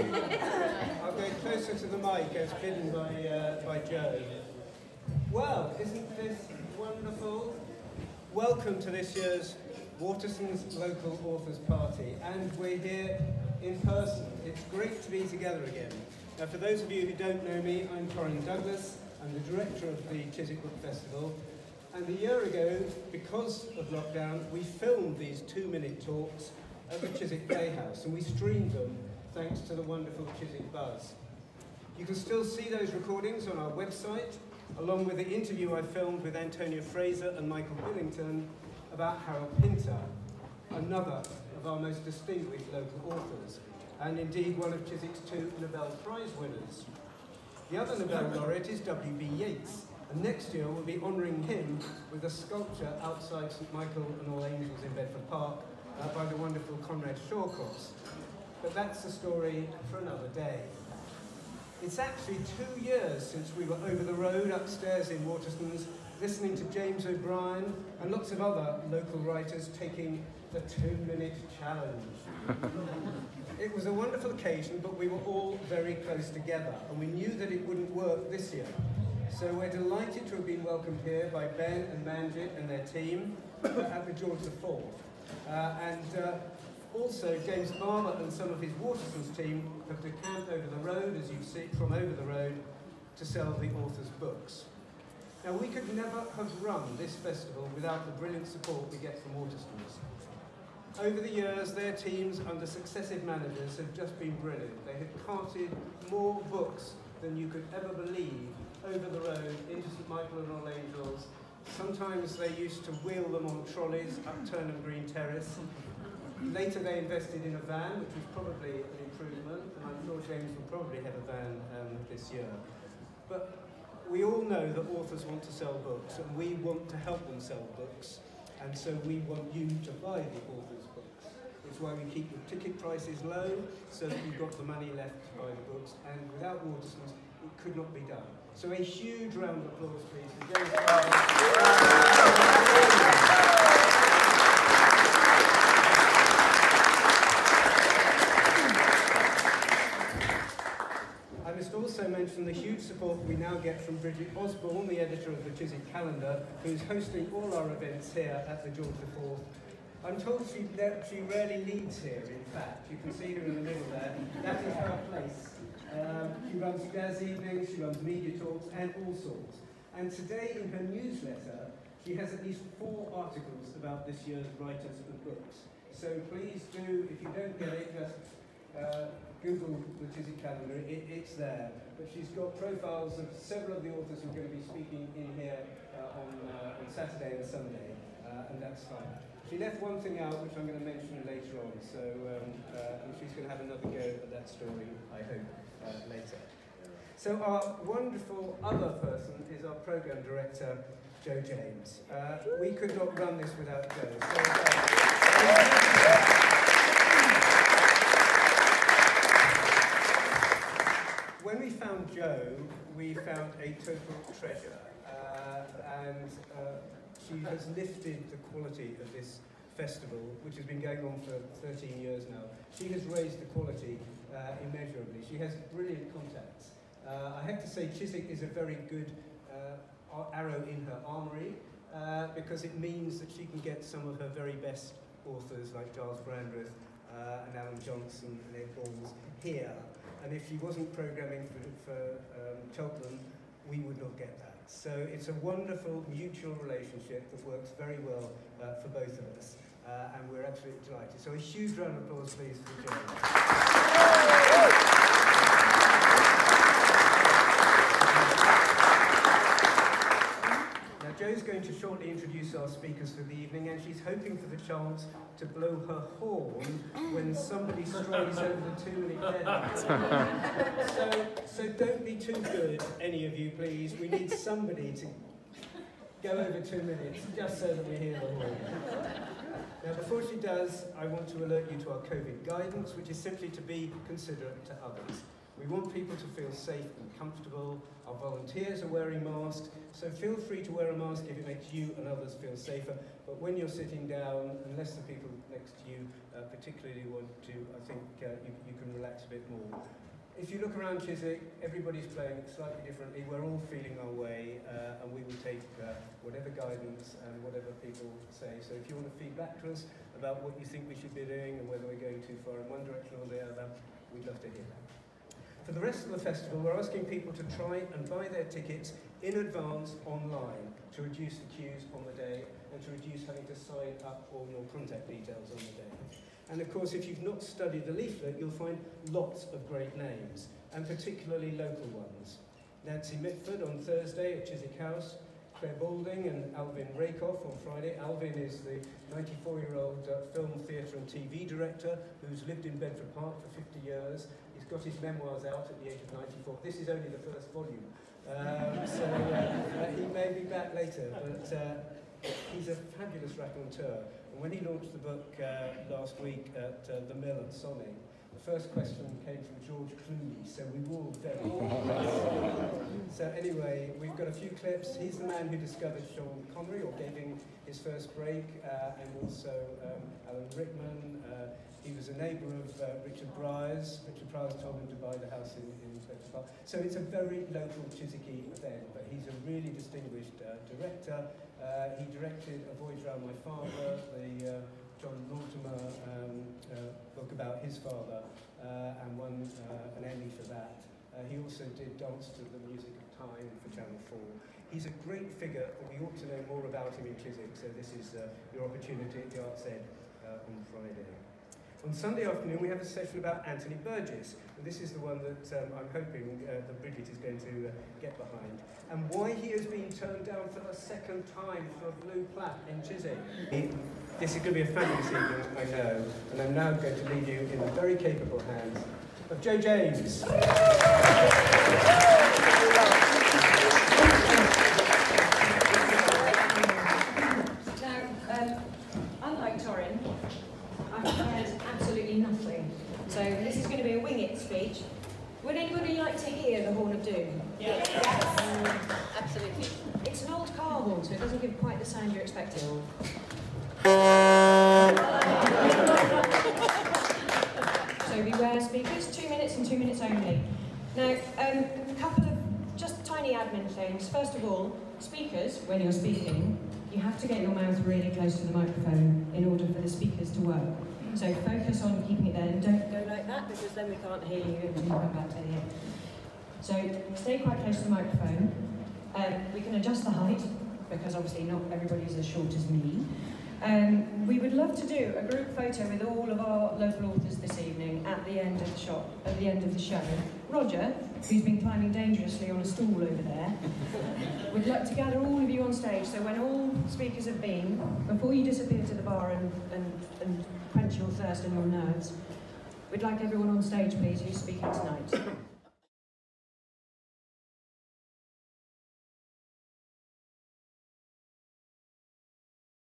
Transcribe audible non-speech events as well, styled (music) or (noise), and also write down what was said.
I'll go closer to the mic as bidden by, uh, by Jo. Well, isn't this wonderful? Welcome to this year's Waterstones Local Authors Party, and we're here in person. It's great to be together again. Now, for those of you who don't know me, I'm Torin Douglas. I'm the director of the Chiswick Book Festival. And a year ago, because of lockdown, we filmed these two-minute talks at the Chiswick Playhouse, and we streamed them thanks to the wonderful Chiswick Buzz. You can still see those recordings on our website, along with the interview I filmed with Antonia Fraser and Michael Billington about Harold Pinter, another of our most distinguished local authors, and indeed one of Chiswick's two Nobel Prize winners. The other Nobel laureate is W.B. Yeats, and next year we'll be honouring him with a sculpture outside St Michael and All Angels in Bedford Park uh, by the wonderful Conrad Shawcross. But that's a story for another day. It's actually two years since we were over the road upstairs in Waterstones listening to James O'Brien and lots of other local writers taking the two-minute challenge. (laughs) it was a wonderful occasion, but we were all very close together, and we knew that it wouldn't work this year. So we're delighted to have been welcomed here by Ben and Manjit and their team at the George IV. Uh, and uh, also, James Barber and some of his Waterstones team have decamped over the road, as you see from over the road, to sell the author's books. Now, we could never have run this festival without the brilliant support we get from Waterstones. Over the years, their teams under successive managers have just been brilliant. They have carted more books than you could ever believe over the road into St Michael and All Angels. Sometimes they used to wheel them on trolleys up Turnham Green Terrace. Later they invested in a van, which was probably an improvement, and I'm sure James will probably have a van um, this year. But we all know that authors want to sell books, and we want to help them sell books, and so we want you to buy the author's books. It's why we keep the ticket prices low, so that you've got the money left to buy the books, and without Waterstones, it could not be done. So a huge round of applause, please, for James. also mention the huge we now get from Bridget Osborne, the editor of the Chiswick Calendar, who's hosting all our events here at the George IV. I'm told she, she rarely leads here, in fact. You can see her in the middle there. That is her place. Um, she runs jazz evenings, she runs media talks, and all sorts. And today in her newsletter, she has at least four articles about this year's writers and books. So please do, if you don't get it, just Google the Chiswick calendar, it, it's there. But she's got profiles of several of the authors who are going to be speaking in here uh, on, uh, on Saturday and Sunday, uh, and that's fine. She left one thing out, which I'm going to mention later on, so um, uh, and she's going to have another go at that story, I hope, uh, later. So our wonderful other person is our program director, Jo James. Uh, we could not run this without Jo. So, uh, when we found Jo, we found a total treasure. Uh, and uh, she has lifted the quality of this festival, which has been going on for 13 years now. She has raised the quality uh, immeasurably. She has brilliant contacts. Uh, I have to say Chiswick is a very good uh, arrow in her armoury uh, because it means that she can get some of her very best authors like Giles Brandreth and Alan Johnson and Ed Balls here and if she wasn't programming for, for um, Cheltenham, we would not get that. So it's a wonderful mutual relationship that works very well uh, for both of us, uh, and we're absolutely delighted. So a huge round of applause, please, for Jane. Jo's going to shortly introduce our speakers for the evening, and she's hoping for the chance to blow her horn when somebody strays over the two-minute so, so don't be too good, any of you, please. We need somebody to go over two minutes, just so that we hear the horn. Now, before she does, I want to alert you to our COVID guidance, which is simply to be considerate to others. We want people to feel safe and comfortable. Our volunteers are wearing masks, so feel free to wear a mask if it makes you and others feel safer. But when you're sitting down, unless the people next to you uh, particularly want to, I think uh, you, you, can relax a bit more. If you look around Chiswick, everybody's playing slightly differently. We're all feeling our way, uh, and we will take uh, whatever guidance and whatever people say. So if you want to feed back to us about what you think we should be doing and whether we're going too far in one direction or the other, we'd love to hear that. For the rest of the festival, we're asking people to try and buy their tickets in advance online to reduce the queues on the day and to reduce having to sign up all your contact details on the day. And of course, if you've not studied the leaflet, you'll find lots of great names, and particularly local ones. Nancy Mitford on Thursday at Chiswick House, Clare Balding and Alvin Rakoff on Friday. Alvin is the 94-year-old uh, film, theatre and TV director who's lived in Bedford Park for 50 years. He's got his memoirs out at the age of 94. This is only the first volume, um, (laughs) so uh, uh, he may be back later, but uh, he's a fabulous raconteur when he launched the book uh, last week at uh, the Mill at Sonning, the first question came from George Clooney, so we were all very So anyway, we've got a few clips. He's the man who discovered Sean Connery, or gave him his first break, uh, and also um, Alan Rickman. He was a neighbour of uh, Richard Briers. Richard Briers told him to buy the house in, in Park. So it's a very local Chiswicky event, but he's a really distinguished uh, director. Uh, he directed A Voyage Around My Father, the uh, John Mortimer um, uh, book about his father, uh, and won uh, an Emmy for that. Uh, he also did Dance to the Music of Time for Channel 4. He's a great figure, we ought to know more about him in Chiswick, so this is uh, your opportunity at the Arts Ed uh, on Friday. On Sunday afternoon, we have a session about Anthony Burgess, and this is the one that um, I'm hoping uh, that Bridget is going to uh, get behind, and why he has been turned down for the second time for a blue plaque in Chiswick. This is going to be a fabulous evening, I know, and I'm now going to leave you in the very capable hands of Jo James. Now, um, unlike Torin, I've prepared absolutely nothing. So this is going to be a wing it speech. Would anybody like to hear the Horn of Doom? Yes. yes. Absolutely. It's an old car horn, so it doesn't give quite the sound you're expecting. so beware speakers, two minutes and two minutes only. Now, um, a couple of just tiny admin things. First of all, speakers, when you're speaking, you have to get your mouth really close to the microphone in order for the speakers to work. So focus on keeping it there and don't go like that because then we can't hear you and you come back to the end. So stay quite close to the microphone. Um, we can adjust the height because obviously not everybody's as short as me. Um, we would love to do a group photo with all of our local authors this evening at the end of the shop, at the end of the show. Roger, who's been climbing dangerously on a stool over there, (laughs) would like to gather all of you on stage. So when all speakers have been, before you disappear to the bar and, and, and quench your thirst and your nerves, we'd like everyone on stage, please, who's speaking tonight.